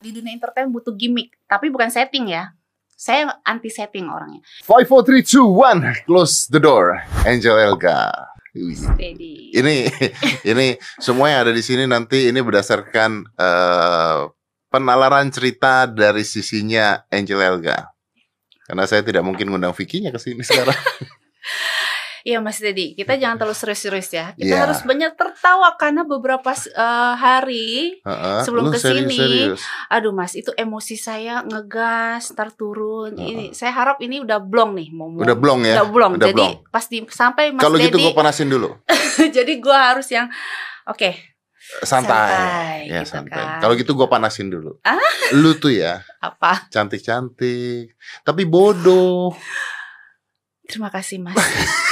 Di dunia entertain butuh gimmick, tapi bukan setting ya. Saya anti setting orangnya. Five, four, three, two, one. Close the door. Angel Elga. Steady. Ini ini semua yang ada di sini nanti ini berdasarkan eh, penalaran cerita dari sisinya Angel Elga. Karena saya tidak mungkin ngundang Vicky-nya ke sini sekarang. Iya Mas Dedi, kita jangan terlalu serius-serius ya. Kita Iya. harus banyak tertawa karena beberapa eh, hari, Heeh. Sebelum Lu ke sini, serius-serius. aduh Mas, itu emosi saya ngegas, ntar turun. Heeh. Ini saya harap ini udah blong nih, mau Udah blong ya? Udah blong. Udah Jadi blong. pasti sampai Mas Kalau gitu gue panasin dulu. jadi gua harus yang oke. Santai. Santai, Ya gitu santai. kan. Kalau gitu gue panasin dulu. Ah? Lu tuh ya Apa? cantik-cantik, tapi bodoh. Terima kasih Mas.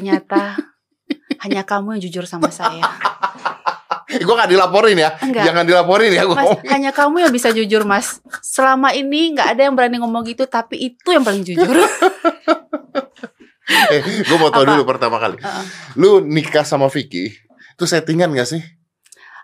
Ternyata hanya kamu yang jujur sama saya. gue gak dilaporin ya. Enggak. Jangan dilaporin ya. Gua Mas, hanya kamu yang bisa jujur, Mas. Selama ini nggak ada yang berani ngomong gitu, tapi itu yang paling jujur. eh, gue mau tau Apa? dulu pertama kali. Heeh. Lu nikah sama Vicky, itu settingan gak sih?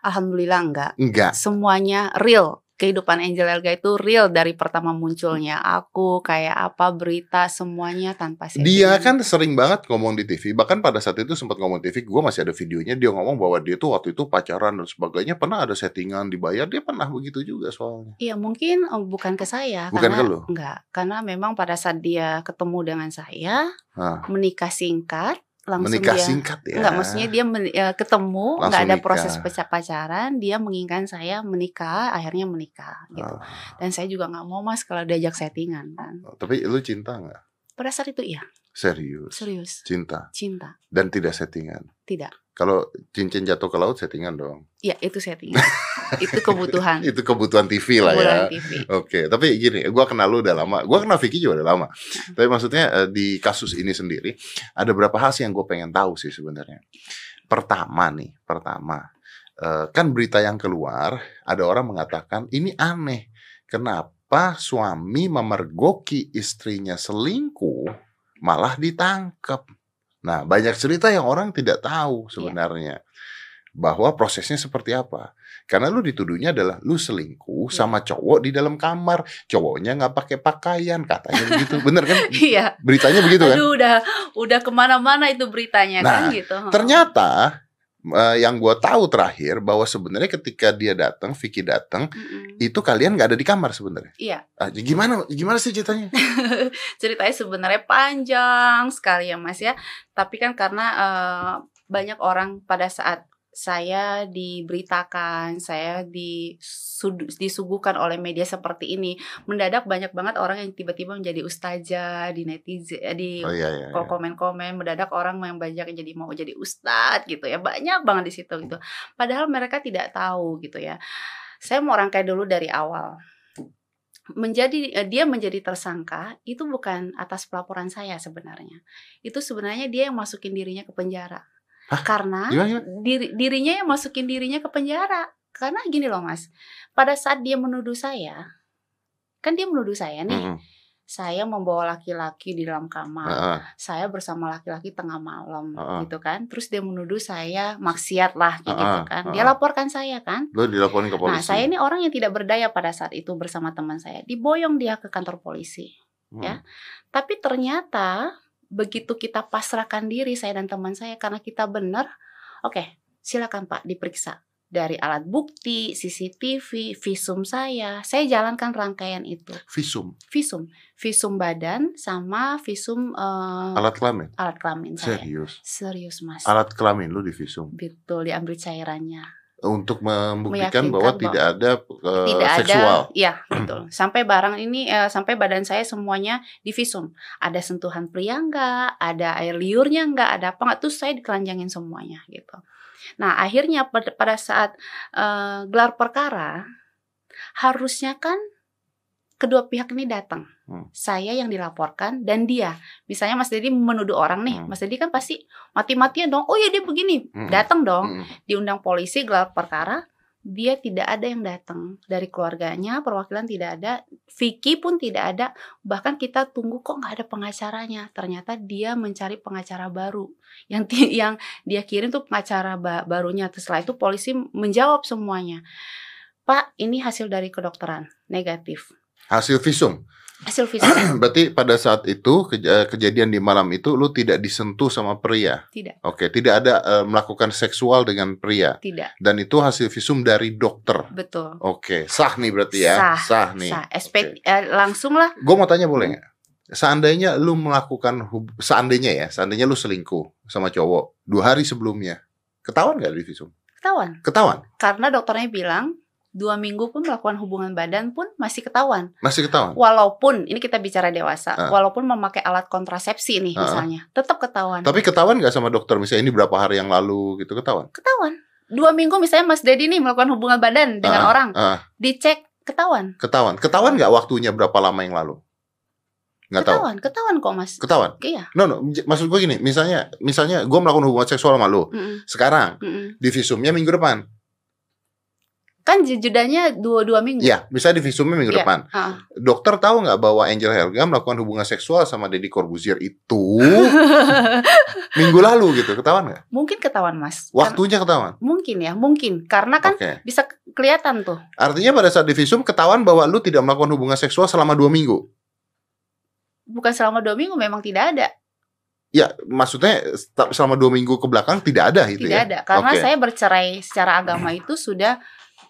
Alhamdulillah enggak. Enggak. Semuanya real. Kehidupan Angel Elga itu real dari pertama munculnya. Aku kayak apa berita semuanya tanpa settingan. Dia kan sering banget ngomong di TV. Bahkan pada saat itu sempat ngomong di TV, gue masih ada videonya. Dia ngomong bahwa dia tuh waktu itu pacaran dan sebagainya. Pernah ada settingan dibayar. Dia pernah begitu juga soalnya. Iya mungkin eh, bukan ke saya Bukan karena ke lu? enggak karena memang pada saat dia ketemu dengan saya Hah. menikah singkat langsung Menikah dia singkat ya. Enggak, maksudnya dia men- eh, ketemu, Langsung nggak ada nikah. proses paca- pacaran, dia menginginkan saya menikah, akhirnya menikah gitu. Ah, Dan saya juga nggak mau mas kalau diajak settingan kan. tapi lu cinta nggak? Pada saat itu iya, Serius. serius, Cinta. cinta, Dan tidak settingan. tidak. Kalau cincin jatuh ke laut settingan dong. Iya itu settingan, itu kebutuhan. Itu kebutuhan TV lah ya. Kebutuhan TV. Oke, tapi gini, gua kenal lu udah lama. Gua kenal Vicky juga udah lama. Tapi maksudnya eh, di kasus ini sendiri ada berapa hal sih yang gue pengen tahu sih sebenarnya. Pertama nih, pertama eh, kan berita yang keluar ada orang mengatakan ini aneh. Kenapa suami memergoki istrinya selingkuh malah ditangkap? Nah, banyak cerita yang orang tidak tahu sebenarnya bahwa prosesnya seperti apa. Karena lu dituduhnya adalah lu selingkuh Iya. sama cowok di dalam kamar, cowoknya nggak pakai pakaian, katanya begitu, bener kan? Iya, Beritanya begitu kan? aduh udah udah ke mana-mana itu beritanya kan Nah, gitu. Ternyata eh, yang gua tahu terakhir bahwa sebenarnya ketika dia datang, Vicky datang, Mm-mm. itu kalian nggak ada di kamar sebenarnya. Iya, Ah, gimana gimana sih ceritanya? ceritanya sebenarnya panjang sekali ya Mas ya. Tapi kan karena eh, banyak orang pada saat saya diberitakan, saya disuguhkan oleh media seperti ini, mendadak banyak banget orang yang tiba-tiba menjadi ustazah di netizen, eh, di Oh iya iya. iya. komen-komen, mendadak orang yang banyak yang jadi mau jadi ustadz gitu ya, banyak banget di situ gitu. Padahal mereka tidak tahu gitu ya. Saya mau rangkai dulu dari awal menjadi eh, dia menjadi tersangka itu bukan atas pelaporan saya sebenarnya. Itu sebenarnya dia yang masukin dirinya ke penjara. Hah? Karena Gimana, gimana? diri, dirinya yang masukin dirinya ke penjara. Karena gini loh Mas. Pada saat dia menuduh saya, kan dia menuduh saya nih, Mm-mm. saya membawa laki-laki di dalam kamar. Heeh. Saya bersama laki-laki tengah malam Heeh. gitu kan. Terus dia menuduh saya maksiat lah kayak Heeh, gitu kan. Dia laporkan saya kan. Lu dilaporin ke polisi. Nah, saya ini orang yang tidak berdaya pada saat itu bersama teman saya. Diboyong dia ke kantor polisi. Hmm. ya. Tapi ternyata begitu kita pasrahkan diri saya dan teman saya karena kita benar, oke, silakan Pak diperiksa dari alat bukti, CCTV, visum saya. Saya jalankan rangkaian itu. Visum, Visum, visum badan sama visum eh, alat kelamin. alat kelamin saya. Serius. Serius, Mas. Alat kelamin lu di visum Betul diambil cairannya. Untuk membuktikan bahwa bahwa tidak ada eh, tidak seksual. ada iya betul. Sampai barang ini eh, sampai badan saya semuanya divisum. Ada sentuhan pria nggak? Ada air liurnya nggak? Ada apa nggak? Tuh saya dikeranjangin semuanya gitu. Nah akhirnya pada, pada saat eh, gelar perkara harusnya kan kedua pihak ini datang Hmm. saya yang dilaporkan dan dia misalnya Mas Dedi menuduh orang nih Hmm. Mas Dedi kan pasti mati-matian dong oh ya dia begini Hmm. datang dong Mm-mm. diundang polisi gelar perkara dia tidak ada yang datang dari keluarganya perwakilan tidak ada Vicky pun tidak ada bahkan kita tunggu kok nggak ada pengacaranya ternyata dia mencari pengacara baru yang yang dia kirim tuh pengacara ba- barunya Terus setelah itu polisi menjawab semuanya Pak, ini hasil dari kedokteran negatif. Hasil visum. Hasil visum Berarti pada saat itu kej- kejadian di malam itu lu tidak disentuh sama pria. tidak, Oke, tidak ada eh, melakukan seksual dengan pria tidak, dan itu hasil visum dari dokter. betul. Oke, sah nih berarti ya. Sah, nih. Sah. SP eh, langsung lah. Gue mau tanya boleh nggak? Seandainya lu melakukan hub- seandainya ya, seandainya lu selingkuh sama cowok dua hari sebelumnya, ketahuan nggak di visum? Ketahuan. Ketahuan, Karena dokternya bilang dua minggu pun melakukan hubungan badan pun masih ketahuan. masih ketahuan. Walaupun ini kita bicara dewasa, Ah. walaupun memakai alat kontrasepsi nih Ah. misalnya, tetap ketahuan. Tapi ketahuan nggak sama dokter misalnya ini berapa hari yang lalu gitu ketahuan? Ketahuan. Dua minggu misalnya Mas Dedi nih melakukan hubungan badan dengan Ah, orang, ah, dicek ketahuan. ketahuan, ketahuan nggak waktunya berapa lama yang lalu? Nggak tahu. Ketahuan, ketahuan kok Mas. Ketahuan. Iya. No, no. Maksud gue gini, misalnya, misalnya gue melakukan hubungan seksual sama lu. Mm-mm, Sekarang mm-mm. di visumnya minggu depan. Kan jedanya dua dua minggu. Iya, bisa di visumnya minggu Iya. depan. Ah. Dokter tahu nggak bahwa Angel Helga melakukan hubungan seksual sama Deddy Corbuzier itu minggu lalu gitu, ketahuan nggak? mungkin ketahuan Mas. Waktunya ketahuan. mungkin ya, mungkin. Karena kan Oke. bisa kelihatan tuh. Artinya pada saat di visum ketahuan bahwa lu tidak melakukan hubungan seksual selama dua minggu. Bukan selama dua minggu memang tidak ada. Ya, maksudnya selama dua minggu ke belakang tidak ada itu tidak ya? ada. Karena Oke. saya bercerai secara agama itu sudah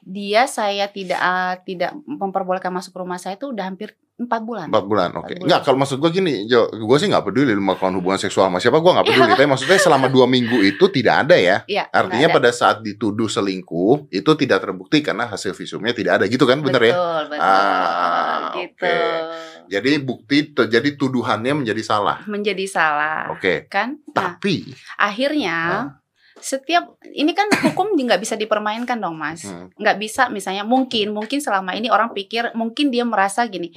dia saya tidak ah, tidak memperbolehkan masuk ke rumah saya itu udah hampir empat bulan. Empat bulan, oke. Bulan. Enggak, kalau maksud gue gini, Jo, gue sih nggak peduli lu melakukan hubungan seksual sama siapa, gue nggak peduli. Tapi maksudnya selama dua minggu itu tidak ada ya. Iya. Artinya pada saat dituduh selingkuh itu tidak terbukti karena hasil visumnya tidak ada gitu kan, bener ya? Betul, betul. Ah, gitu. oke. Jadi bukti, jadi tuduhannya menjadi salah. Menjadi salah. Oke. Kan? Nah, Tapi, akhirnya setiap ini kan hukum nggak bisa dipermainkan dong mas. Hmm, nggak bisa misalnya mungkin mungkin selama ini orang pikir mungkin dia merasa gini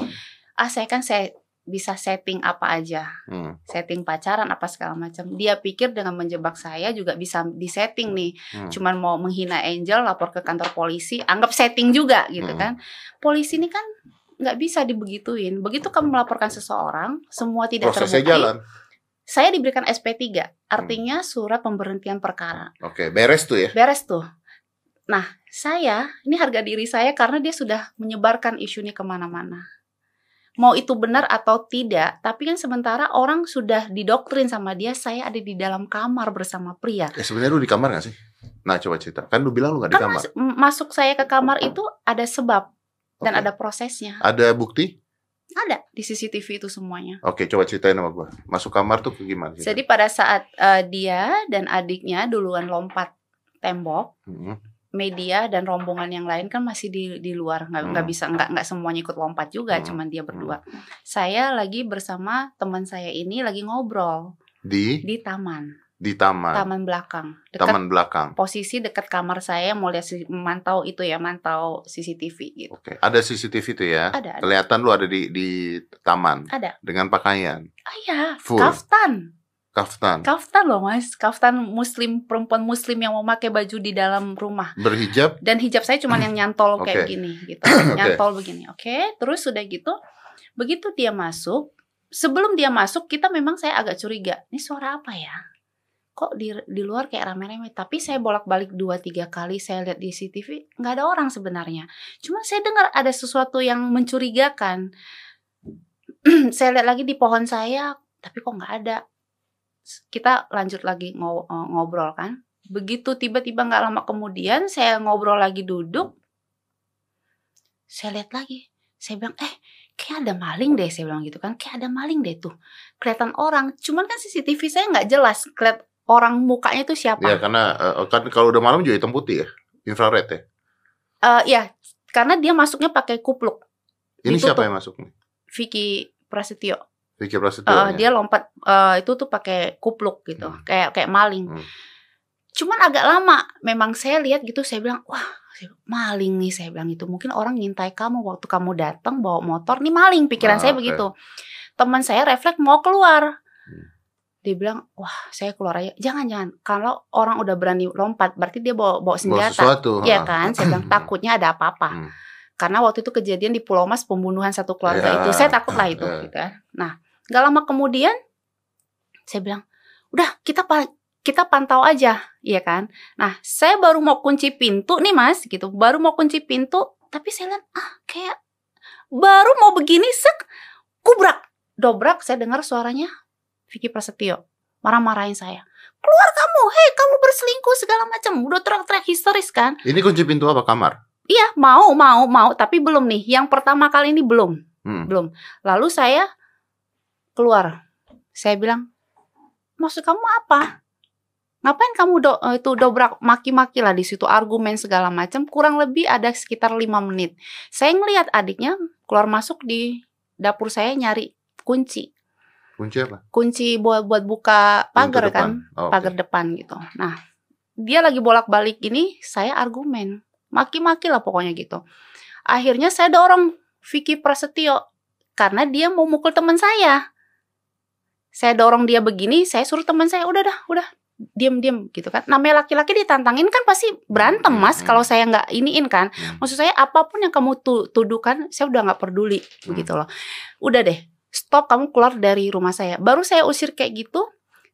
ah saya kan saya bisa setting apa aja hmm, setting pacaran apa segala macam. Dia pikir dengan menjebak saya juga bisa disetting nih. Hmm. cuman mau menghina Angel lapor ke kantor polisi anggap setting juga gitu Hmm. kan. Polisi ini kan nggak bisa dibegituin. Begitu kamu melaporkan seseorang semua tidak prosesnya terbukti jalan. Saya diberikan SP3 artinya surat pemberhentian perkara Oke, beres tuh ya. beres tuh nah saya ini harga diri saya karena dia sudah menyebarkan isu ini ke mana-mana mau itu benar atau tidak tapi kan sementara orang sudah didoktrin sama dia saya ada di dalam kamar bersama pria Eh, sebenarnya lu di kamar gak sih? Nah, coba cerita. Kan lu bilang lu gak di kan kamar. mas- masuk saya ke kamar itu ada sebab dan Oke. ada prosesnya Ada bukti? Ada di CCTV itu semuanya Oke, coba ceritain sama gua. Masuk kamar tuh ke gimana? sih? jadi pada saat eh, dia dan adiknya duluan lompat tembok Hmm, media dan rombongan yang lain kan masih di di luar nggak nggak Hmm. bisa nggak nggak semuanya ikut lompat juga Hmm. cuman dia berdua saya lagi bersama teman saya ini lagi ngobrol Di di taman di taman, taman belakang. Dekat taman belakang. posisi dekat kamar saya mau lihat si- memantau itu ya mantau CCTV gitu. Oke, ada CCTV tuh ya. ada ada. Kelihatan lu ada di di taman? Ada. Dengan pakaian? Ah ya Full. kaftan. Kaftan, kaftan loh mas. Kaftan muslim perempuan muslim yang mau pakai baju di dalam rumah. Berhijab. dan hijab saya cuman yang nyantol kayak Oke. begini gitu nyantol begini. Oke terus sudah gitu begitu dia masuk sebelum dia masuk kita memang saya agak curiga ini suara apa ya kok di di luar kayak rame-rame. Tapi saya bolak-balik dua tiga kali saya lihat di CCTV nggak ada orang sebenarnya. Cuma saya dengar ada sesuatu yang mencurigakan. Saya lihat lagi di pohon saya tapi kok nggak ada? Kita lanjut lagi ngo- ngobrol kan? Begitu tiba-tiba nggak lama kemudian saya ngobrol lagi duduk saya lihat lagi. Saya bilang eh kayak ada maling deh saya bilang gitu kan. Kayak ada maling deh tuh kelihatan orang. Cuman kan CCTV saya nggak jelas kelihat orang mukanya itu siapa Ya karena eh, kan kalau udah malam juga hitam putih ya, infrared ya. Eh, ya karena dia masuknya pakai kupluk Ini Ditutup. siapa yang masuk nih? Vicky Prasetyo Vicky Prasetyo. Eh, ya? dia lompat eh, itu tuh pakai kupluk gitu Hmm. kayak kayak maling Hmm. cuman agak lama memang saya lihat gitu saya bilang wah maling nih saya bilang itu mungkin orang ngintai kamu waktu kamu datang bawa motor nih maling pikiran Ah, saya oke. begitu teman saya refleks mau keluar. Dia bilang wah saya keluar aja jangan jangan kalau orang udah berani lompat berarti dia bawa bawa Bawa senjata sesuatu. Iya kan saya bilang takutnya ada apa-apa Hmm. karena waktu itu kejadian di Pulau Mas pembunuhan satu keluarga Ya, itu saya takut lah itu ya. gitu kan nah nggak lama kemudian saya bilang udah kita pa- kita pantau aja, iya kan? Nah, saya baru mau kunci pintu nih mas, gitu. Baru mau kunci pintu, tapi saya lihat ah kayak baru mau begini sek, kubrak, dobrak. Saya dengar suaranya Vicky Prasetyo marah-marahin saya. Keluar kamu, hei kamu berselingkuh segala macam. Udah teriak-teriak histeris kan? Ini kunci pintu apa kamar? Iya, mau, mau, mau, tapi belum nih. Yang pertama kali ini belum, Hmm. belum. Lalu saya keluar. Saya bilang, maksud kamu apa? Ngapain kamu do, eh, itu dobrak maki-maki lah di situ argumen segala macam. Kurang lebih ada sekitar lima menit. Saya ngelihat adiknya keluar masuk di dapur saya nyari kunci, Kunci apa? kunci buat buat buka pagar kan Oh, pagar depan gitu. Nah, dia lagi bolak-balik gini, saya argumen. Maki-maki lah pokoknya gitu. Akhirnya saya dorong Vicky Prasetyo karena dia mau mukul teman saya. Saya dorong dia begini, saya suruh teman saya, udah dah, udah diam-diam gitu kan. Namanya laki-laki ditantangin kan pasti berantem mas hmm. kalau saya nggak iniin kan. Hmm. Maksud saya apa pun yang kamu tu- tuduhkan, saya udah nggak peduli Hmm. begitu loh. Udah deh, stop kamu keluar dari rumah saya. Baru saya usir kayak gitu,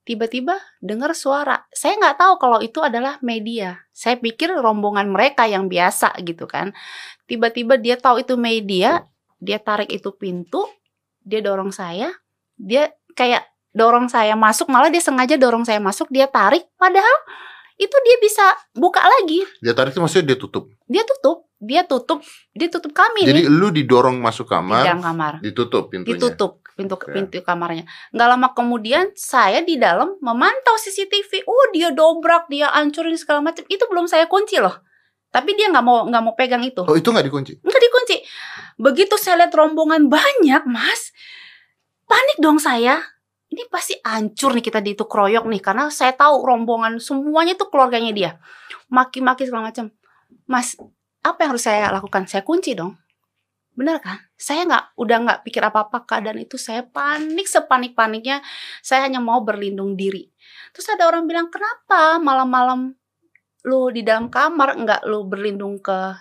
tiba-tiba dengar suara. Saya nggak tahu kalau itu adalah media. Saya pikir rombongan mereka yang biasa gitu kan. Tiba-tiba dia tahu itu media, dia tarik itu pintu, dia dorong saya, dia kayak dorong saya masuk, malah dia sengaja dorong saya masuk, dia tarik, padahal itu dia bisa buka lagi. Dia tarik itu maksudnya dia tutup. Dia tutup, dia tutup, dia tutup kami Jadi nih lu didorong masuk di kamar, dalam kamar ditutup pintunya. ditutup pintu Oke. pintu kamarnya. Nggak lama kemudian saya di dalam memantau CCTV. Oh dia dobrak, dia hancurin segala macam. Itu belum saya kunci loh. Tapi dia nggak mau nggak mau pegang itu. Oh, itu nggak dikunci. Nggak dikunci. Begitu saya lihat rombongan banyak, Mas, panik dong saya. Ini pasti hancur nih kita di itu kroyok nih karena saya tahu rombongan semuanya itu keluarganya dia. Maki-maki segala macam. Mas, apa yang harus saya lakukan? Saya kunci dong. Benar kan? Saya nggak udah nggak pikir apa-apa keadaan itu saya panik sepanik-paniknya. Saya hanya mau berlindung diri. Terus ada orang bilang, "Kenapa malam-malam lu di dalam kamar nggak lu berlindung ke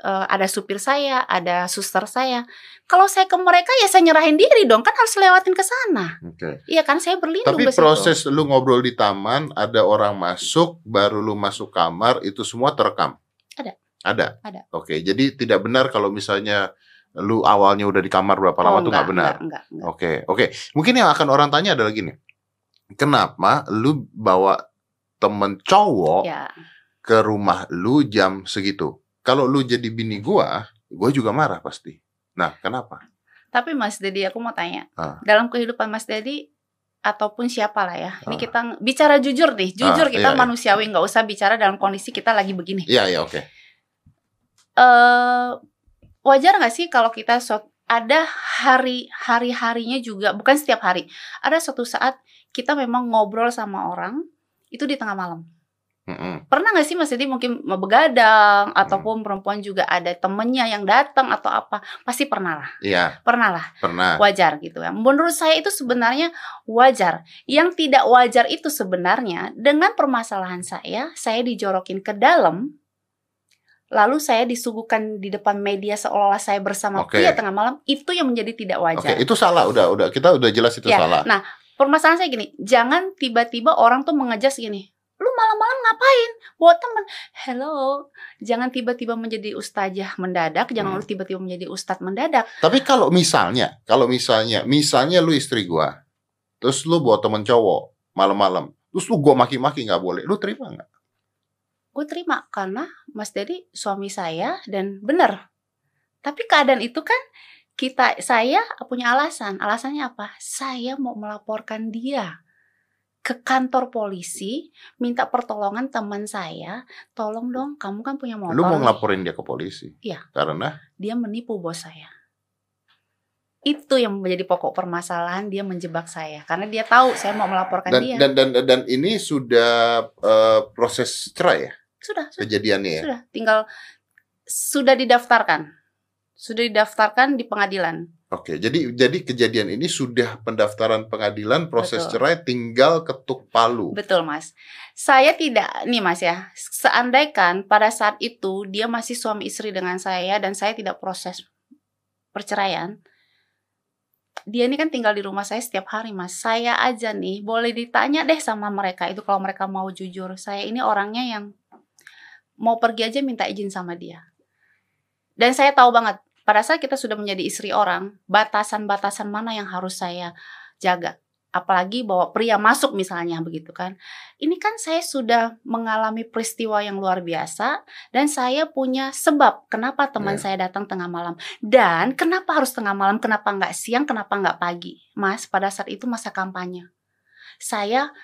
eh, ada supir saya, ada suster saya. Kalau saya ke mereka ya saya nyerahin diri dong, kan harus lewatin ke sana. Oke. Iya kan saya berlindung Tapi situ. proses lu ngobrol di taman, ada orang masuk, baru lu masuk kamar, itu semua terekam. Ada. Ada. Ada. Oke, jadi tidak benar kalau misalnya lu awalnya udah di kamar berapa Oh, lama tuh nggak benar. Enggak, enggak, enggak. Oke, oke. Mungkin yang akan orang tanya adalah gini. Kenapa lu bawa temen cowok Ya, ke rumah lu jam segitu? Kalau lu jadi bini gua, gua juga marah pasti. Nah, kenapa? tapi Mas Dedi aku mau tanya. Ah. Dalam kehidupan Mas Dedi ataupun siapa lah ya. Ini Ah. kita bicara jujur deh, jujur Ah, kita iya, iya. manusiawi nggak usah bicara dalam kondisi kita lagi begini. Iya, iya, oke. Eh wajar nggak sih kalau kita suat- ada hari hari harinya juga bukan setiap hari ada suatu saat kita memang ngobrol sama orang itu di tengah malam. Pernah nggak sih mas Dedi mungkin begadang ataupun perempuan juga ada temennya yang datang atau apa pasti pernah lah. Iya, pernah lah. Pernah. wajar gitu ya. Menurut saya itu sebenarnya wajar. Yang tidak wajar itu sebenarnya dengan permasalahan saya saya dijorokin ke dalam lalu saya disuguhkan di depan media seolah-olah saya bersama pria tengah malam itu yang menjadi tidak Oke, wajar itu salah. Udah, udah. Kita udah jelas itu Ya, salah. nah permasalahan saya gini jangan tiba-tiba orang tuh mengejas gini lu malam-malam ngapain bawa temen hello jangan tiba-tiba menjadi ustazah mendadak jangan Hmm. lu tiba-tiba menjadi ustadz mendadak Tapi kalau misalnya, kalau misalnya, misalnya lu istri gua, terus lu bawa temen cowok malam-malam, terus lu gua maki-maki nggak boleh, lu terima nggak? Gue terima karena Mas Dedi suami saya dan benar. Tapi keadaan itu kan kita saya punya alasan. Alasannya apa? Saya mau melaporkan dia ke kantor polisi, minta pertolongan teman saya, tolong dong, kamu kan punya motor. Lu mau nih." ngelaporin dia ke polisi? Iya. Karena Dia menipu bos saya. Itu yang menjadi pokok permasalahan dia menjebak saya karena dia tahu saya mau melaporkan dan dia. dan dan dan ini sudah eh, proses cerai ya sudah, sudah. kejadiannya ya. Sudah, tinggal sudah didaftarkan. Sudah didaftarkan di pengadilan. Oke, jadi jadi kejadian ini sudah pendaftaran pengadilan, proses Betul. cerai tinggal ketuk palu. Betul, Mas. Saya tidak nih, Mas ya. Seandaikan pada saat itu dia masih suami istri dengan saya dan saya tidak proses perceraian, dia ini kan tinggal di rumah saya setiap hari mas saya aja nih boleh ditanya deh sama mereka itu kalau mereka mau jujur saya ini orangnya yang mau pergi aja minta izin sama dia dan saya tahu banget pada saat kita sudah menjadi istri orang batasan-batasan mana yang harus saya jaga apalagi bawa pria masuk misalnya begitu kan. Ini kan saya sudah mengalami peristiwa yang luar biasa dan saya punya sebab kenapa teman yeah. saya datang tengah malam dan kenapa harus tengah malam, kenapa nggak siang, kenapa nggak pagi, Mas. Pada saat itu masa kampanye, saya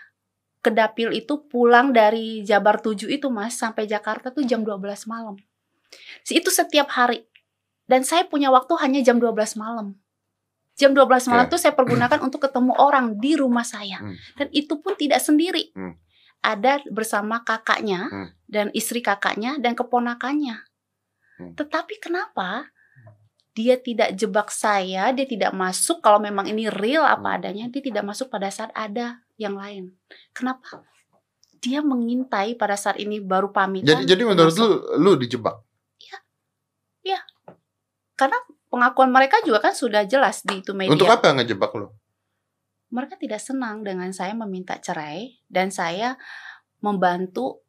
ke dapil itu pulang dari Jabar 7 itu Mas sampai Jakarta tuh jam 12 malam. Itu setiap hari. Dan saya punya waktu hanya jam 12 malam Jam 12 malam yeah. saya pergunakan untuk ketemu orang di rumah saya. Hmm. Dan itu pun tidak sendiri. Hmm. Ada bersama kakaknya hmm. dan istri kakaknya dan keponakannya. Hmm. Tetapi kenapa dia tidak jebak saya, dia tidak masuk kalau memang ini real apa hmm. adanya, dia tidak masuk pada saat ada yang lain. Kenapa? Dia mengintai pada saat ini baru pamit. Jadi jadi menurut lu lu dijebak? Iya. Iya. Karena pengakuan mereka juga kan sudah jelas di itu media. Untuk apa ngejebak lo? Mereka tidak senang dengan saya meminta cerai dan saya membantu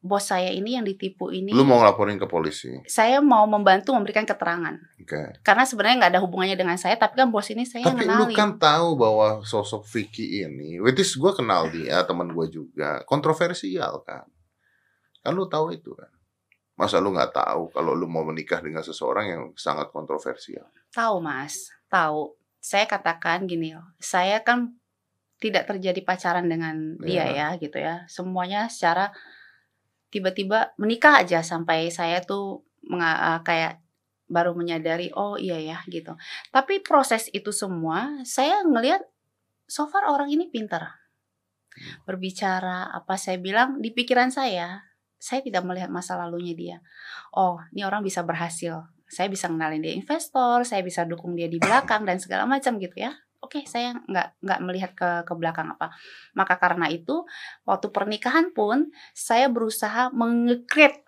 bos saya ini yang ditipu ini. Lu mau ngelaporin ke polisi? Saya mau membantu memberikan keterangan. Oke. Okay. Karena sebenarnya nggak ada hubungannya dengan saya, tapi kan bos ini saya Tapi lu kan tahu bahwa sosok Vicky ini, which is gue kenal dia, teman gue juga, kontroversial kan. Kan lu tahu itu kan. Masa lu nggak tahu kalau lu mau menikah dengan seseorang yang sangat kontroversial? Tahu mas, tahu. Saya katakan gini loh, saya kan tidak terjadi pacaran dengan dia yeah. ya gitu ya. Semuanya secara tiba-tiba menikah aja sampai saya tuh menga- kayak baru menyadari oh iya ya gitu. Tapi proses itu semua saya ngelihat so far orang ini pintar. Hmm. Berbicara apa saya bilang di pikiran saya saya tidak melihat masa lalunya dia. Oh, ini orang bisa berhasil. Saya bisa kenalin dia investor, saya bisa dukung dia di belakang dan segala macam gitu ya. Oke, saya nggak nggak melihat ke ke belakang apa. Maka karena itu, waktu pernikahan pun saya berusaha mengekret.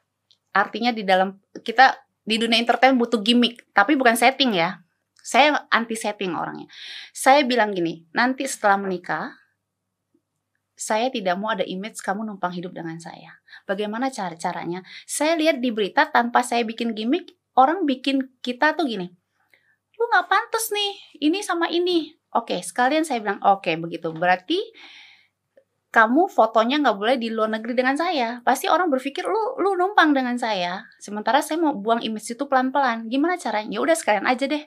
Artinya di dalam kita di dunia entertain butuh gimmick, tapi bukan setting ya. Saya anti setting orangnya. Saya bilang gini, nanti setelah menikah, saya tidak mau ada image kamu numpang hidup dengan saya. Bagaimana cara caranya? Saya lihat di berita tanpa saya bikin gimmick, orang bikin kita tuh gini. Lu nggak pantas nih, ini sama ini. Oke, sekalian saya bilang, oke begitu. Berarti kamu fotonya nggak boleh di luar negeri dengan saya. Pasti orang berpikir lu lu numpang dengan saya. Sementara saya mau buang image itu pelan-pelan. Gimana caranya? Ya udah sekalian aja deh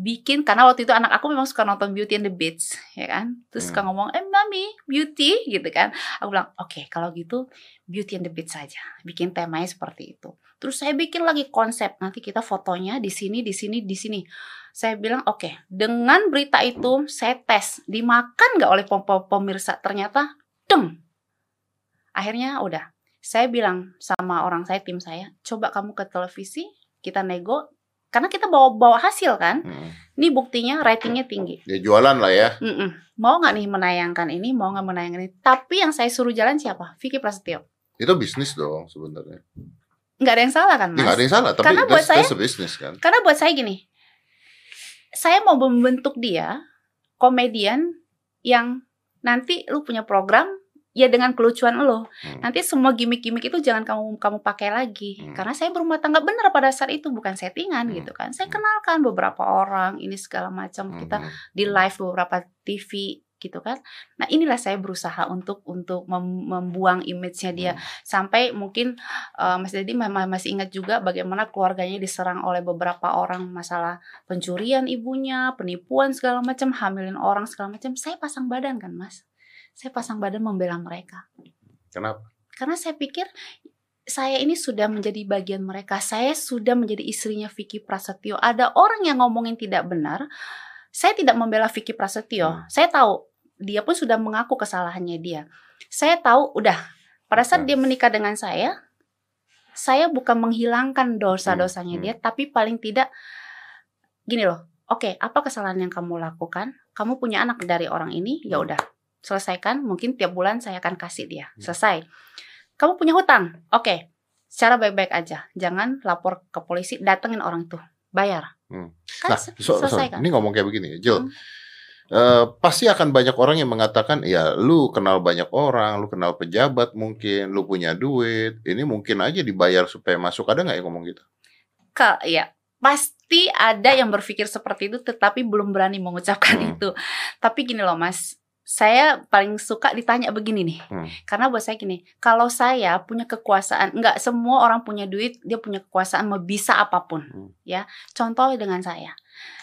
bikin karena waktu itu anak aku memang suka nonton Beauty and the Beast ya kan terus hmm. suka ngomong eh mami beauty gitu kan aku bilang oke okay, kalau gitu Beauty and the Beast saja bikin temanya seperti itu terus saya bikin lagi konsep nanti kita fotonya di sini di sini di sini saya bilang oke okay, dengan berita itu saya tes dimakan nggak oleh pem pemirsa? Ternyata deng. Akhirnya udah. Saya bilang sama orang saya tim saya coba kamu ke televisi kita nego. Karena kita bawa bawa hasil kan? Hmm. ini buktinya ratingnya tinggi. Ya jualan lah ya. Mm-mm. mau nggak nih menayangkan ini mau nggak menayangkan ini? Tapi yang saya suruh jalan siapa? Vicky Prasetyo. Itu bisnis dong sebenarnya. Nggak ada yang salah kan ya, mas? nggak ada yang salah tapi karena buat saya bisnis kan. karena buat saya gini saya mau membentuk dia komedian yang nanti lu punya program ya dengan kelucuan lo. Hmm. Nanti semua gimmick-gimmick itu jangan kamu kamu pakai lagi. Hmm. Karena saya berumah tangga benar pada saat itu bukan settingan hmm. gitu kan. Saya hmm. kenalkan beberapa orang ini segala macam hmm. kita di live beberapa TV gitu kan. Nah, inilah saya berusaha untuk untuk mem membuang image-nya dia hmm. sampai mungkin uh, Mas Dedi masih ingat juga bagaimana keluarganya diserang oleh beberapa orang masalah pencurian ibunya, penipuan segala macam, hamilin orang segala macam. Saya pasang badan kan, Mas saya pasang badan membela mereka. Kenapa? Karena saya pikir saya ini sudah menjadi bagian mereka. Saya sudah menjadi istrinya Vicky Prasetyo. Ada orang yang ngomongin tidak benar. Saya tidak membela Vicky Prasetyo. Hmm. Saya tahu dia pun sudah mengaku kesalahannya dia. Saya tahu udah pada saat hmm. dia menikah dengan saya, saya bukan menghilangkan dosa-dosanya hmm. dia, tapi paling tidak gini loh. Oke, okay, apa kesalahan yang kamu lakukan? Kamu punya anak dari orang ini, ya hmm. udah selesaikan mungkin tiap bulan saya akan kasih dia hmm. selesai kamu punya hutang oke okay. secara baik-baik aja jangan lapor ke polisi datengin orang itu bayar hmm. Kan Nah, so, selesai sorry, kan? ini ngomong kayak begini, Jill. Hmm. Eh, pasti akan banyak orang yang mengatakan, ya lu kenal banyak orang, lu kenal pejabat mungkin, lu punya duit, ini mungkin aja dibayar supaya masuk. Ada nggak yang ngomong gitu? Ka- ya pasti ada yang berpikir seperti itu tetapi belum berani mengucapkan Hmm. itu tapi gini loh mas saya paling suka ditanya begini nih Hmm. karena buat saya gini kalau saya punya kekuasaan nggak semua orang punya duit dia punya kekuasaan mau bisa apa pun Hmm. ya contoh dengan saya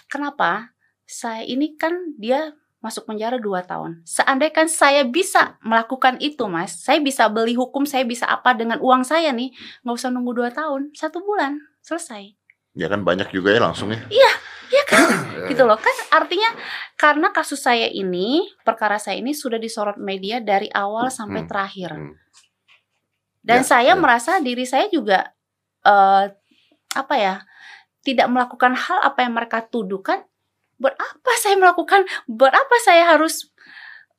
kenapa saya ini kan dia masuk penjara 2 tahun. Seandainya saya bisa melakukan itu, Mas, saya bisa beli hukum, saya bisa apa dengan uang saya nih, nggak usah nunggu 2 tahun, satu bulan selesai. Ya kan banyak juga ya langsung ya. Iya kan? Ya, gitu loh kan artinya karena kasus saya ini perkara saya ini sudah disorot media dari awal sampai Hmm. terakhir Hmm. dan Ya, saya ya. merasa diri saya juga eh apa ya tidak melakukan hal apa yang mereka tuduhkan buat apa saya melakukan buat apa saya harus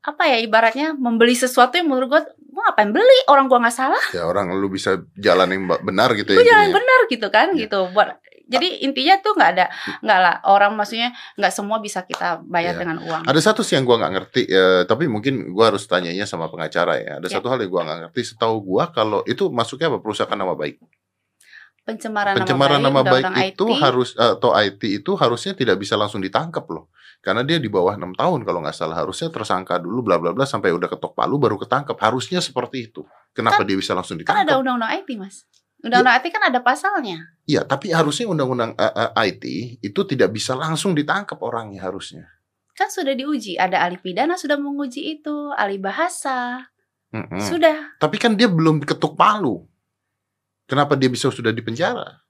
apa ya ibaratnya membeli sesuatu yang menurut gue gue ngapain beli orang gue nggak salah Ya orang lu bisa jalan yang benar gitu ya. jalan benar gitu kan Ya. gitu buat jadi intinya tuh nggak ada nggak lah orang maksudnya nggak semua bisa kita bayar Ya. dengan uang Ada satu sih yang gua nggak ngerti, eh, tapi mungkin gua harus tanyanya sama pengacara ya. Ada Ya. satu hal yang gua nggak ngerti. Setahu gua kalau itu masuknya apa perusahaan nama baik. Pencemaran, Pencemaran nama nama baik, baik undang-undang itu IT, harus eh, atau IT itu harusnya tidak bisa langsung ditangkap loh. Karena dia di bawah enam tahun kalau nggak salah harusnya tersangka dulu bla bla bla sampai udah ketok palu baru ketangkap. Harusnya seperti itu. Kenapa dia bisa langsung kan ada ditangkap? undang-undang IT mas undang-undang IT kan ada pasalnya Iya, tapi harusnya undang-undang eh, eh, IT itu tidak bisa langsung ditangkap orangnya harusnya. kan sudah diuji ada ahli pidana sudah menguji itu ahli bahasa Mm-mm. sudah Tapi kan dia belum ketuk palu. Kenapa dia bisa sudah di penjara?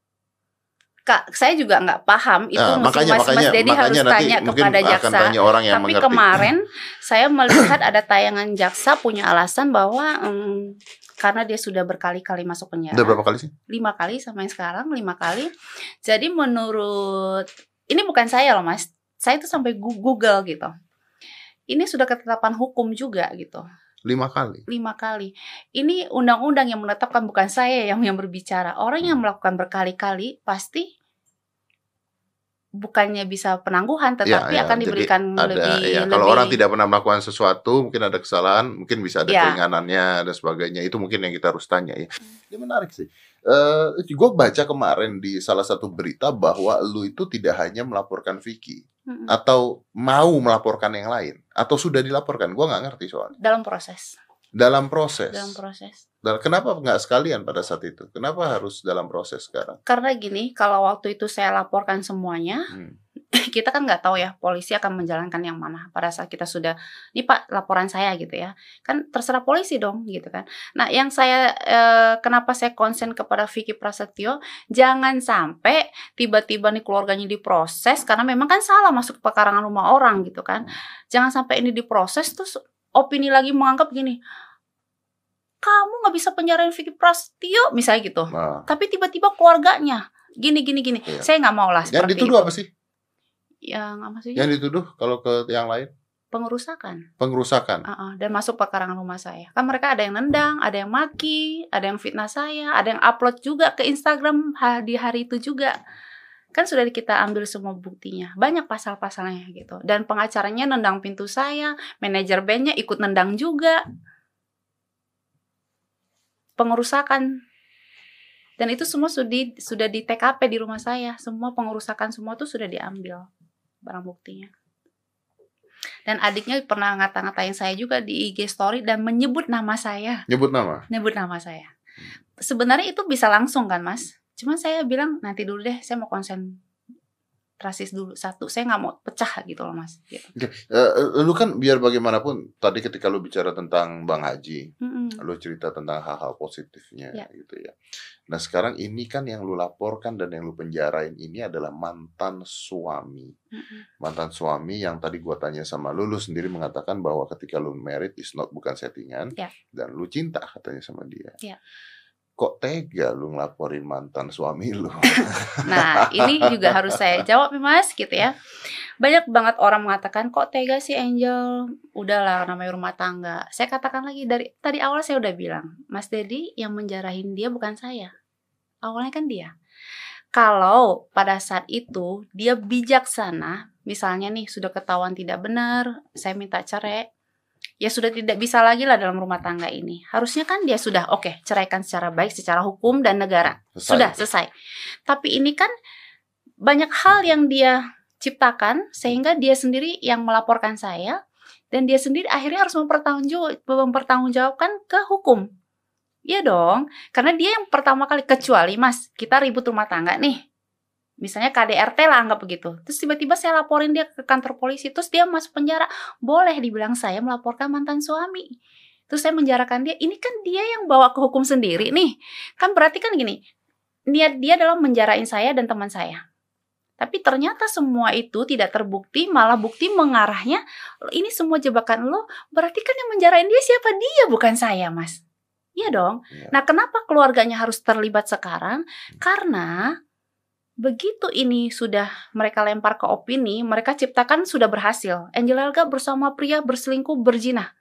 kak saya juga nggak paham. Itu Nah, makanya mas makanya mas Dedi makanya harus nanti tanya kepada jaksa. tanya orang yang tapi mengerti. kemarin saya melihat ada tayangan jaksa punya alasan bahwa mm, karena dia sudah berkali-kali masuk penjara. Udah berapa kali sih? lima kali sama yang sekarang lima kali. Jadi menurut ini bukan saya loh mas. Saya itu sampai Google gitu. Ini sudah ketetapan hukum juga gitu Lima kali. lima kali ini undang-undang yang menetapkan bukan saya yang yang berbicara orang yang melakukan berkali-kali pasti bukannya bisa penangguhan tetapi Ya, ya, akan jadi diberikan Ada lebih ya, lebih kalau orang tidak pernah melakukan sesuatu, mungkin ada kesalahan, mungkin bisa ada Ya. keringanannya dan sebagainya. Itu mungkin yang kita harus tanya ya. Hmm. Ini menarik sih. Eh, gue baca kemarin di salah satu berita bahwa lu itu tidak hanya melaporkan Vicky Mm-mm. atau mau melaporkan yang lain atau sudah dilaporkan. Gue nggak ngerti soalnya. dalam proses Dalam proses. dalam proses Dan kenapa nggak sekalian pada saat itu? Kenapa harus dalam proses sekarang? karena gini kalau waktu itu saya laporkan semuanya Hmm. kita kan nggak tahu ya polisi akan menjalankan yang mana pada saat kita sudah ini pak laporan saya gitu ya. Kan terserah polisi dong gitu kan. Nah yang saya eh, kenapa saya konsen kepada Vicky Prasetyo jangan sampai tiba-tiba nih keluarganya diproses karena memang kan salah masuk ke pekarangan rumah orang gitu kan. Jangan sampai ini diproses terus opini lagi menganggap gini kamu nggak bisa penjarain Vicky Prasetyo misalnya gitu. Nah, tapi tiba-tiba keluarganya gini gini gini. Iya. saya nggak mau lah yang dituduh itu apa sih? Yang apa maksudnya Yang dituduh kalau ke yang lain? Pengerusakan. Pengerusakan. Uh-uh, dan masuk pekarangan rumah saya. Kan mereka ada yang nendang ada yang maki ada yang fitnah saya ada yang upload juga ke Instagram di hari itu juga. Kan sudah kita ambil semua buktinya. Banyak pasal-pasalnya gitu. Dan pengacaranya nendang pintu saya manajer bandnya ikut nendang juga. Pengerusakan. Dan itu semua sudah di, sudah di TKP di rumah saya. Semua pengerusakan semua tuh sudah diambil barang buktinya. Dan adiknya pernah ngata-ngatain saya juga di IG story dan menyebut nama saya. Nyebut nama. nyebut nama saya. Sebenarnya itu bisa langsung kan mas? Cuman saya bilang nanti dulu deh saya mau konsentrasi dulu satu saya nggak mau pecah gitu loh mas gitu. Eh, lu kan biar bagaimanapun tadi ketika lu bicara tentang Bang Haji, Mm-mm. lu cerita tentang hal-hal positifnya Ya. gitu ya. Nah sekarang ini kan yang lu laporkan dan yang lu penjarain ini adalah mantan suami. Mm-mm. Mantan suami yang tadi gua tanya sama lu, lu sendiri mengatakan bahwa ketika lu married is not bukan settingan Ya. dan lu cinta katanya sama dia. Ya. Kok tega lu ngelaporin mantan suami lu? Nah, ini juga harus saya jawab nih Mas gitu ya. Banyak banget orang mengatakan kok tega sih Angel, udahlah namanya rumah tangga. Saya katakan lagi dari tadi awal saya udah bilang, Mas Dedi yang menjarahin dia bukan saya. Awalnya kan dia. Kalau pada saat itu dia bijaksana, misalnya nih sudah ketahuan tidak benar, saya minta cerai, ya sudah tidak bisa lagi lah dalam rumah tangga ini. Harusnya kan dia sudah oke, okay, ceraikan secara baik secara hukum dan negara. Selesai. Sudah selesai. Tapi ini kan banyak hal yang dia ciptakan sehingga dia sendiri yang melaporkan saya dan dia sendiri akhirnya harus mempertanggungjawabkan ke hukum. Iya dong, karena dia yang pertama kali kecuali Mas, kita ribut rumah tangga nih. Misalnya KDRT lah anggap begitu. Terus tiba-tiba saya laporin dia ke kantor polisi, terus dia masuk penjara. Boleh dibilang saya melaporkan mantan suami. Terus saya menjarakan dia, ini kan dia yang bawa ke hukum sendiri nih. Kan berarti kan gini, niat dia adalah menjarain saya dan teman saya. Tapi ternyata semua itu tidak terbukti, malah bukti mengarahnya, ini semua jebakan lo, berarti kan yang menjarain dia siapa? Dia bukan saya, mas. Iya dong. Ya. Nah, kenapa keluarganya harus terlibat sekarang? Karena begitu ini sudah mereka lempar ke opini, mereka ciptakan sudah berhasil. Angel Elga bersama pria berselingkuh berzina.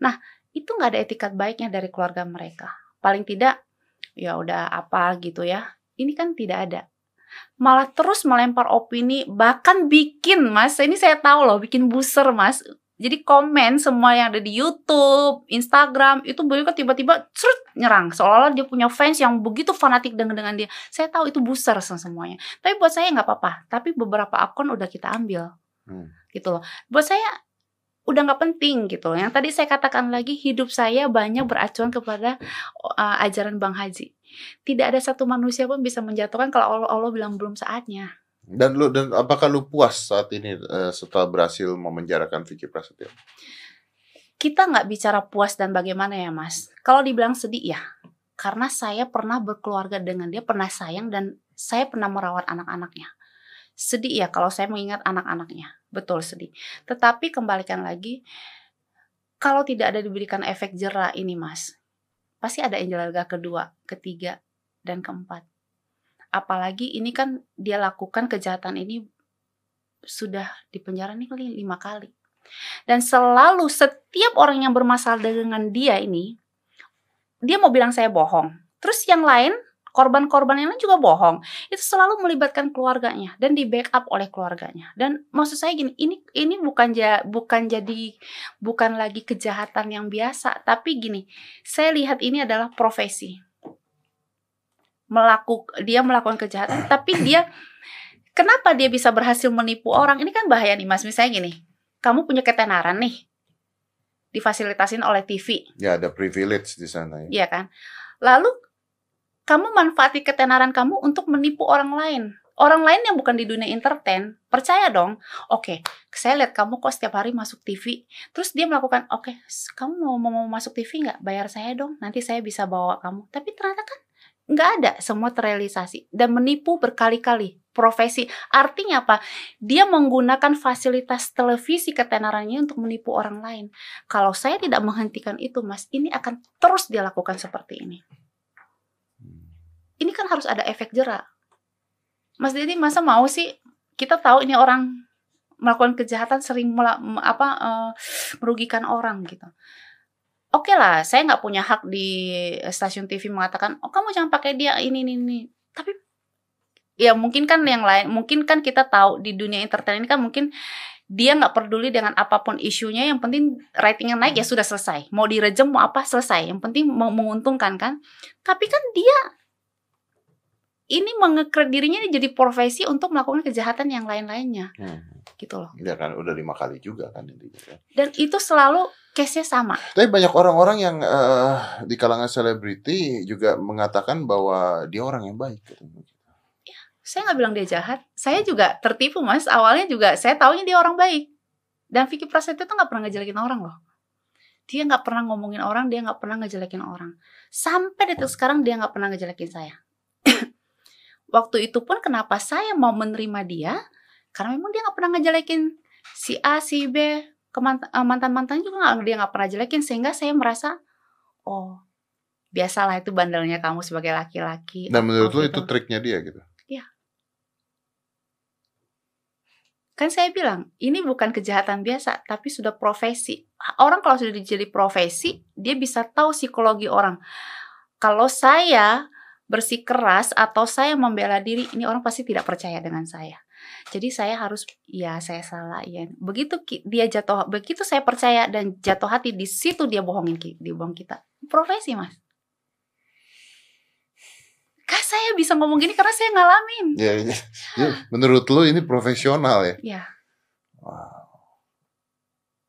Nah, itu nggak ada etikat baiknya dari keluarga mereka. Paling tidak, ya udah apa gitu ya. Ini kan tidak ada. Malah terus melempar opini, bahkan bikin mas, ini saya tahu loh, bikin buser mas jadi komen semua yang ada di YouTube, Instagram itu mereka tiba-tiba serut nyerang seolah-olah dia punya fans yang begitu fanatik dengan dengan dia. Saya tahu itu besar semuanya. Tapi buat saya nggak apa-apa. Tapi beberapa akun udah kita ambil, hmm. gitu loh. Buat saya udah nggak penting gitu. Yang tadi saya katakan lagi hidup saya banyak beracuan kepada uh, ajaran Bang Haji. Tidak ada satu manusia pun bisa menjatuhkan kalau Allah, Allah bilang belum saatnya. Dan lu dan apakah lu puas saat ini uh, setelah berhasil memenjarakan Vicky Prasetyo? Kita nggak bicara puas dan bagaimana ya Mas. Kalau dibilang sedih ya, karena saya pernah berkeluarga dengan dia, pernah sayang dan saya pernah merawat anak-anaknya. Sedih ya kalau saya mengingat anak-anaknya, betul sedih. Tetapi kembalikan lagi, kalau tidak ada diberikan efek jerah ini Mas, pasti ada angel Elga kedua, ketiga, dan keempat apalagi ini kan dia lakukan kejahatan ini sudah di penjara nih kali lima kali. Dan selalu setiap orang yang bermasalah dengan dia ini dia mau bilang saya bohong. Terus yang lain korban-korban yang lain juga bohong. Itu selalu melibatkan keluarganya dan di backup oleh keluarganya. Dan maksud saya gini ini ini bukan ja, bukan jadi bukan lagi kejahatan yang biasa. Tapi gini saya lihat ini adalah profesi melakukan dia melakukan kejahatan tapi dia kenapa dia bisa berhasil menipu orang? Ini kan bahaya nih mas. Misalnya gini kamu punya ketenaran nih difasilitasin oleh TV ya ada privilege di sana ya. Iya kan? Lalu kamu manfaati ketenaran kamu untuk menipu orang lain. Orang lain yang bukan di dunia entertain percaya dong. Oke okay, saya lihat kamu kok setiap hari masuk TV terus dia melakukan oke okay, kamu mau, mau mau masuk TV nggak? Bayar saya dong nanti saya bisa bawa kamu. Tapi ternyata kan nggak ada semua terrealisasi dan menipu berkali-kali. Profesi artinya apa? Dia menggunakan fasilitas televisi ketenarannya untuk menipu orang lain. Kalau saya tidak menghentikan itu mas ini akan terus dia lakukan seperti ini. Ini kan harus ada efek jerak mas Didi masa mau sih? Kita tahu ini orang melakukan kejahatan sering apa uh, merugikan orang gitu oke okay lah, saya nggak punya hak di stasiun TV mengatakan, oh kamu jangan pakai dia ini ini ini. Tapi ya mungkin kan yang lain, mungkin kan kita tahu di dunia entertain ini kan mungkin dia nggak peduli dengan apa pun isunya, yang penting ratingnya naik ya sudah selesai. Mau direjem mau apa selesai, yang penting mau menguntungkan kan. Tapi kan dia ini mengekredit dirinya jadi profesi untuk melakukan kejahatan yang lain-lainnya. Hmm. Gitu loh. Ya kan udah lima kali juga kan intinya. Kan. Dan itu selalu case-nya sama. Tapi banyak orang-orang yang uh, di kalangan selebriti juga mengatakan bahwa dia orang yang baik. Ya, saya nggak bilang dia jahat. Saya juga tertipu mas. Awalnya juga saya taunya dia orang baik. Dan Vicky Prasetyo tuh nggak pernah ngejelekin orang loh. Dia nggak pernah ngomongin orang, dia nggak pernah ngejelekin orang. Sampai detik sekarang dia nggak pernah ngejelekin saya. Waktu itu pun kenapa saya mau menerima dia? Karena memang dia nggak pernah ngejelekin si A, si B, ke eh, mantan-mantan juga gak, dia nggak pernah jelekin sehingga saya merasa oh biasalah itu bandelnya kamu sebagai laki-laki. Dan menurut oh, lo gitu. itu triknya dia gitu? Iya. Kan saya bilang ini bukan kejahatan biasa tapi sudah profesi. Orang kalau sudah jadi profesi dia bisa tahu psikologi orang. Kalau saya bersikeras atau saya membela diri, ini orang pasti tidak percaya dengan saya. Jadi saya harus ya saya salah ya. Begitu dia jatuh begitu saya percaya dan jatuh hati di situ dia bohongin dia bohong kita. Profesi, Mas. Kak saya bisa ngomong gini karena saya ngalamin. Ya, ya. Ya, menurut lu ini profesional ya? Ya, Wow.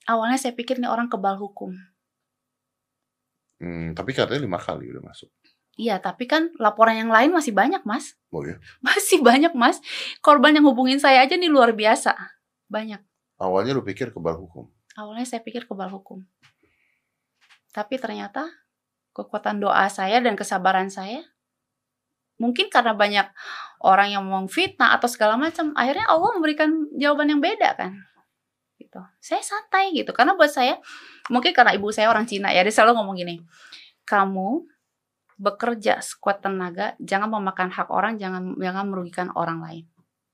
awalnya saya pikir nih orang kebal hukum. Hmm, tapi katanya lima kali udah masuk. Iya, tapi kan laporan yang lain masih banyak, Mas. Oh ya. Masih banyak, Mas. Korban yang hubungin saya aja nih luar biasa. Banyak. Awalnya lu pikir kebal hukum. Awalnya saya pikir kebal hukum. Tapi ternyata kekuatan doa saya dan kesabaran saya mungkin karena banyak orang yang mau fitnah atau segala macam, akhirnya Allah memberikan jawaban yang beda kan. Gitu. Saya santai gitu karena buat saya mungkin karena ibu saya orang Cina ya, dia selalu ngomong gini. Kamu bekerja sekuat tenaga, jangan memakan hak orang, jangan jangan merugikan orang lain.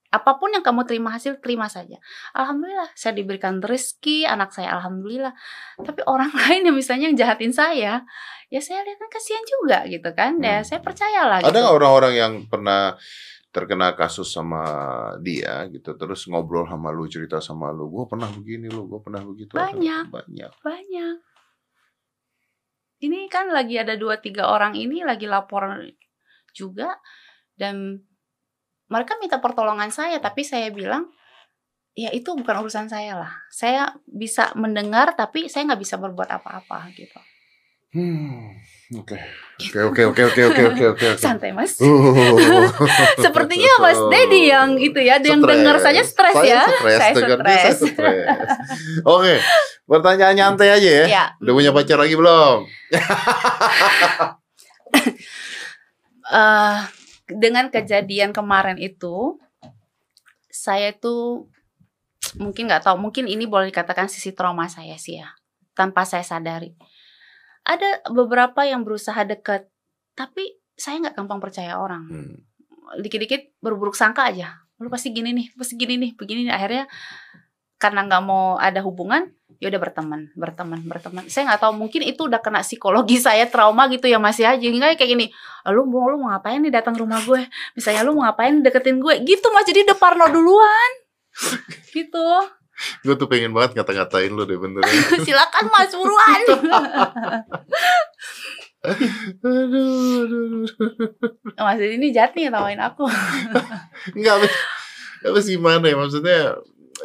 Apa pun yang kamu terima hasil, terima saja. Alhamdulillah, saya diberikan rezeki, anak saya alhamdulillah. Tapi orang lain yang misalnya yang jahatin saya, ya saya lihat kan kasihan juga gitu kan. Ya Hmm. saya percayalah Ada gitu. orang-orang yang pernah terkena kasus sama dia gitu terus ngobrol sama lu cerita sama lu gue pernah begini lu gue pernah begitu Banyak. banyak Banyak. Ini kan lagi ada dua tiga orang ini lagi lapor juga dan mereka minta pertolongan saya tapi saya bilang ya itu bukan urusan saya lah. Saya bisa mendengar tapi saya nggak bisa berbuat apa-apa gitu. Hmm, oke, oke, oke, oke, oke, oke, oke. Santai mas. Sepertinya mas Dedi yang itu ya, yang dengar saja stres ya. Stres, saya stres. Oke, pertanyaan nyantai aja ya. ya. Udah punya pacar lagi belum? uh, dengan kejadian kemarin itu, saya tuh mungkin nggak tahu, mungkin ini boleh dikatakan sisi trauma saya sih ya, tanpa saya sadari ada beberapa yang berusaha dekat, tapi saya nggak gampang percaya orang. Hmm. Dikit-dikit berburuk sangka aja. Lu pasti gini nih, pasti gini nih, begini nih. Akhirnya karena nggak mau ada hubungan, ya udah berteman, berteman, berteman. Saya nggak tahu, mungkin itu udah kena psikologi saya trauma gitu ya masih aja. Hingga kayak gini, lu mau lu mau ngapain nih datang rumah gue? Misalnya lu mau ngapain deketin gue? Gitu mas, jadi udah parno duluan. gitu. Gue tuh pengen banget ngata-ngatain lu deh bener. Silakan mas, buruan. aduh, aduh, aduh. mas ini jahat nih tawain aku. Enggak, tapi, tapi gimana ya maksudnya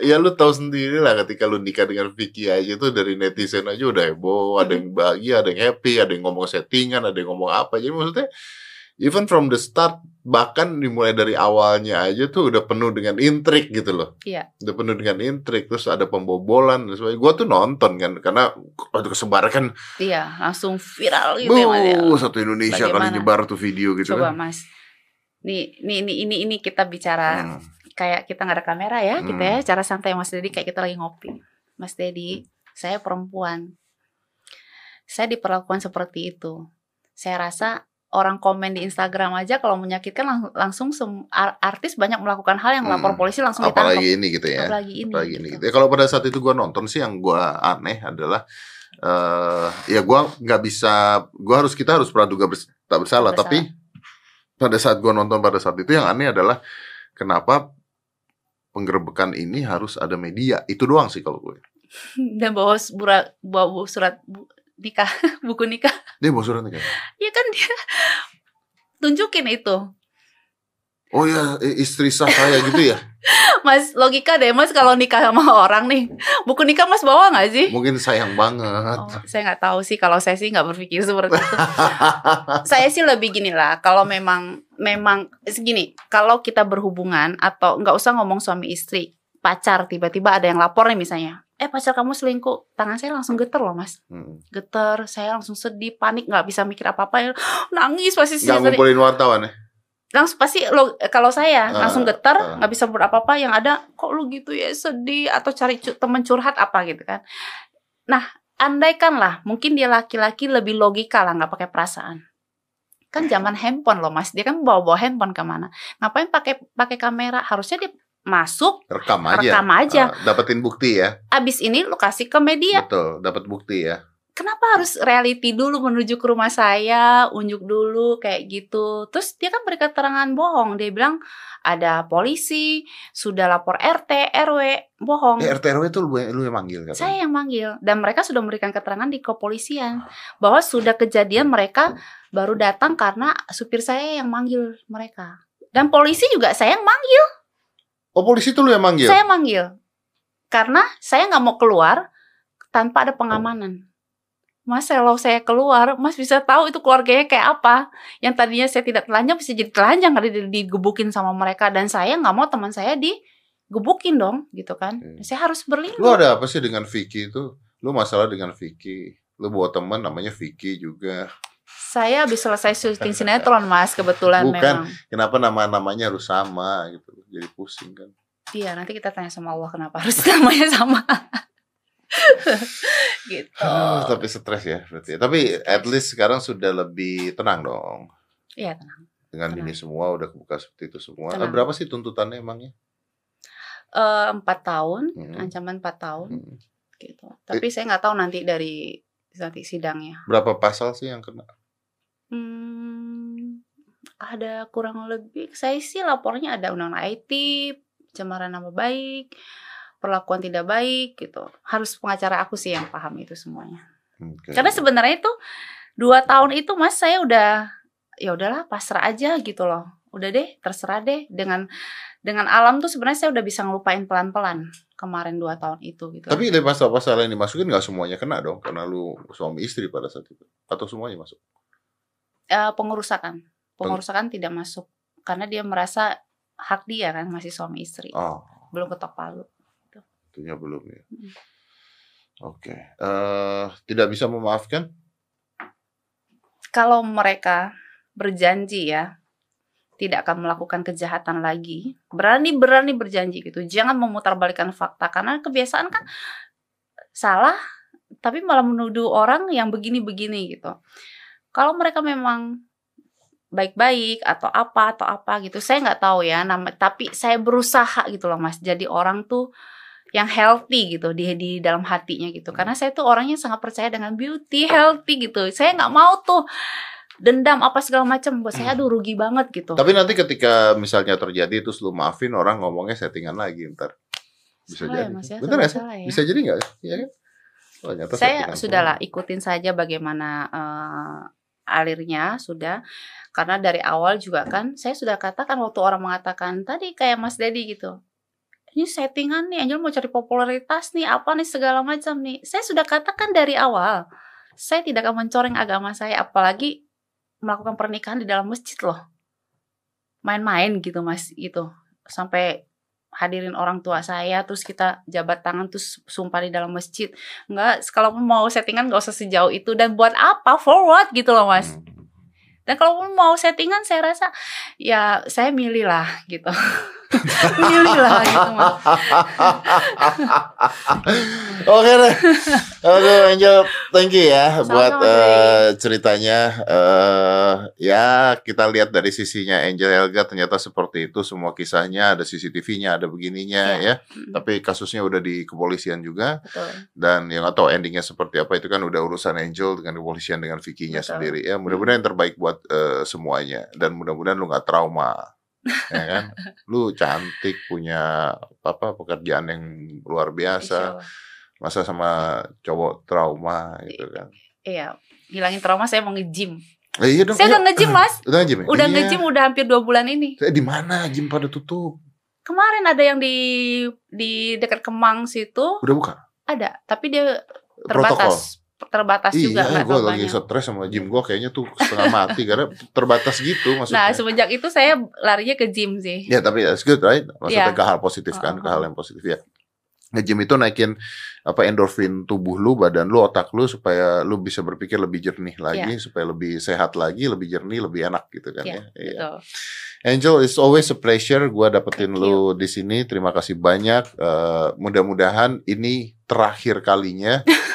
ya lu tahu sendiri lah ketika lu nikah dengan Vicky aja tuh dari netizen aja udah heboh, ada yang bahagia, ada yang happy, ada yang ngomong settingan, ada yang ngomong apa. Jadi maksudnya even from the start bahkan dimulai dari awalnya aja tuh udah penuh dengan intrik gitu loh. Iya. Udah penuh dengan intrik terus ada pembobolan dan sebagainya. Gua tuh nonton kan karena waktu kesebar kan Iya, langsung viral gitu ya mas ya. bu satu Indonesia kali Bagaimana? nyebar tuh video gitu Coba kan. mas. Nih, nih, ini, ini, ini kita bicara Hmm. kayak kita nggak ada kamera ya, kita Hmm. ya cara santai Mas Dedi kayak kita lagi ngopi. Mas Dedi, saya perempuan. Saya diperlakukan seperti itu. Saya rasa orang komen di Instagram aja kalau menyakitkan lang- langsung sem- artis banyak melakukan hal yang lapor Hmm. polisi langsung ditangkap. Apalagi ini gitu ya. Apalagi ini. Apalagi ini gitu. gitu. Ya, kalau pada saat itu gua nonton sih yang gua aneh adalah eh ya gua nggak bisa gua harus kita harus praduga bers- tak bersalah, Tak tapi pada saat gua nonton pada saat itu yang aneh adalah kenapa penggerbekan ini harus ada media itu doang sih kalau gue Dan bawa surat, bawa surat nikah, buku nikah. dia bawa surat nikah Ya kan dia tunjukin itu. oh ya istri sah saya gitu ya Mas logika deh Mas kalau nikah sama orang nih buku nikah Mas bawa nggak sih? mungkin sayang banget Oh, saya nggak tahu sih kalau saya sih nggak berpikir seperti itu. saya sih lebih gini lah kalau memang memang segini kalau kita berhubungan atau nggak usah ngomong suami istri pacar tiba-tiba ada yang lapor nih misalnya eh pacar kamu selingkuh. Tangan saya langsung geter loh mas. Hmm. geter saya langsung sedih panik nggak bisa mikir apa apa nangis pasti nggak tadi- ngumpulin wartawan ya? Langsung pasti lo kalau saya Ah, langsung getar ah. nggak bisa buat apa apa yang ada kok lu gitu ya sedih? Atau cari cu- temen curhat apa gitu kan. Nah andaikan lah mungkin dia laki-laki lebih logika lah nggak pakai perasaan. Kan zaman handphone loh mas. Dia kan bawa bawa handphone ke mana. Ngapain pakai pakai kamera? Harusnya dia masuk rekam aja rekam aja Ah, dapetin bukti ya abis ini lu kasih ke media betul dapat bukti ya kenapa harus reality dulu menuju ke rumah saya, unjuk dulu kayak gitu. Terus dia kan beri keterangan bohong. Dia bilang ada polisi, sudah lapor RT, RW, bohong. Eh, RT RW itu lu, lu yang manggil katanya. Saya yang manggil dan mereka sudah memberikan keterangan di kepolisian bahwa sudah kejadian mereka baru datang karena supir saya yang manggil mereka. Dan polisi juga saya yang manggil. Oh polisi itu lu yang manggil? Saya manggil. Karena saya nggak mau keluar tanpa ada pengamanan. Mas kalau saya keluar, Mas bisa tahu itu keluarganya kayak apa. Yang tadinya saya tidak telanjang bisa jadi telanjang kali digebukin sama mereka dan saya nggak mau teman saya digebukin dong, gitu kan. Hmm. Saya harus berlindung. Lu ada apa sih dengan Vicky itu? Lu masalah dengan Vicky. Lu bawa teman namanya Vicky juga. Saya habis selesai syuting sinetron, Mas, kebetulan Bukan. memang. Kenapa nama-namanya harus sama gitu? Jadi pusing kan. Iya, nanti kita tanya sama Allah kenapa harus namanya sama. gitu. Ah, tapi stres ya berarti. Tapi at least sekarang sudah lebih tenang dong. Iya, tenang. Dengan Tenang. ini semua udah kebuka seperti itu semua. Eh, Tenang. berapa sih tuntutannya emangnya? Eh, Empat tahun, Hmm. ancaman empat tahun, Hmm. gitu. Tapi saya nggak tahu nanti dari nanti sidangnya. Berapa pasal sih yang kena? Hmm, ada kurang lebih. Saya sih lapornya ada undang IT, cemaran nama baik, perlakuan tidak baik, gitu. Harus pengacara aku sih yang paham itu semuanya. Oke. Karena sebenarnya itu dua tahun itu mas saya udah ya udahlah pasrah aja gitu loh. Udah deh terserah deh dengan dengan alam tuh sebenarnya saya udah bisa ngelupain pelan-pelan kemarin dua tahun itu gitu. Tapi dari pasal-pasal yang dimasukin nggak semuanya kena dong karena lu suami istri pada saat itu atau semuanya masuk? Eh, pengurusakan, pengurusakan tidak masuk karena dia merasa hak dia kan masih suami istri, Oh, belum ketok palu. itunya belum ya. Hmm. Oke. Eh, tidak bisa memaafkan? Kalau mereka berjanji ya tidak akan melakukan kejahatan lagi, berani-berani berjanji gitu. Jangan memutarbalikkan fakta karena kebiasaan kan salah tapi malah menuduh orang yang begini-begini gitu. Kalau mereka memang baik-baik atau apa atau apa gitu, saya nggak tahu ya. Nama, tapi saya berusaha gitu loh mas. Jadi orang tuh yang healthy gitu di di dalam hatinya gitu. Karena saya tuh orangnya sangat percaya dengan beauty, healthy gitu. Saya nggak mau tuh dendam apa segala macam buat saya aduh rugi banget gitu. Tapi nanti ketika misalnya terjadi terus lu maafin orang ngomongnya settingan lagi ntar. Bisa Salah ya, jadi. Mas, ya? Bener sih? salah ya. Bisa jadi nggak? Iya kan? Oh, saya sudahlah ikutin saja bagaimana eh, alirnya sudah. Karena dari awal juga kan saya sudah katakan waktu orang mengatakan tadi kayak Mas Dedi gitu. Ini settingan nih Angel mau cari popularitas nih apa nih segala macam nih. Saya sudah katakan dari awal saya tidak akan mencoreng agama saya apalagi melakukan pernikahan di dalam masjid loh. Main-main gitu mas gitu. Sampai hadirin orang tua saya terus kita jabat tangan terus sumpah di dalam masjid. Nggak kalau mau settingan nggak usah sejauh itu. Dan buat apa? Forward gitu loh mas. Hmm. dan kalau mau settingan saya rasa ya saya milih lah gitu milih lah gitu mas Oke deh. Aduh Angel, thank you ya Sama-sama, buat eh, ceritanya. eh ya kita lihat dari sisinya Angel Helga ternyata seperti itu semua kisahnya ada CCTV-nya, ada begininya Iya. ya. Tapi kasusnya udah di kepolisian juga betul dan yang atau endingnya seperti apa itu kan udah urusan Angel dengan kepolisian dengan Vicky-nya Betul. sendiri ya. Mudah-mudahan yang terbaik buat eh, semuanya dan mudah-mudahan lu nggak trauma. Ya kan? Lu cantik punya apa pekerjaan yang luar biasa. Masa sama cowok trauma gitu kan? iya. Hilangin trauma saya mau nge-gym. Eh, iya dong saya iya. udah nge-gym mas. Udah nge-gym? Ya? udah Iya. nge-gym udah hampir dua bulan ini. Saya di mana? Gym pada tutup. Kemarin ada yang di di dekat Kemang situ. Udah buka? Ada tapi dia protokol terbatas terbatas juga iya nggak gue lagi stres sama gym gue kayaknya tuh setengah mati karena terbatas gitu Nah maksudnya semenjak itu saya larinya ke gym sih. ya tapi that's good right maksudnya Iya. ke hal positif kan Oh, ke hal yang positif ya nge-gym itu naikin apa endorfin tubuh lu, badan lu, otak lu supaya lu bisa berpikir lebih jernih lagi, supaya lebih sehat lagi, lebih jernih, lebih enak gitu kan Iya, ya. Iya. Betul. Angel, it's always a pleasure gua dapetin Thank lu di sini. Terima kasih banyak. Eh, mudah-mudahan ini terakhir kalinya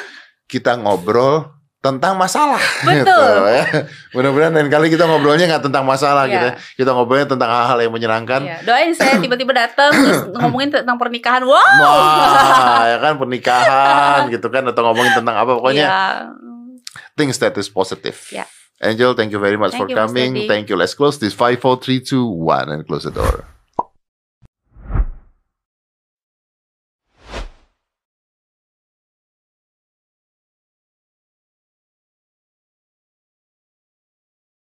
kita ngobrol tentang masalah. Betul. Gitu, ya. Mudah-mudahan lain kali kita ngobrolnya nggak tentang masalah Iya. gitu. ya. Kita ngobrolnya tentang hal-hal yang menyenangkan. Iya, Doain saya tiba-tiba datang terus ngomongin tentang pernikahan. Wow. Wah, ya kan pernikahan gitu kan atau ngomongin tentang apa pokoknya Iya. things that is positive. Yeah. Angel, thank you very much Thank for you, coming. Thank you. Let's close this. Five, four, three, two, one, and close the door.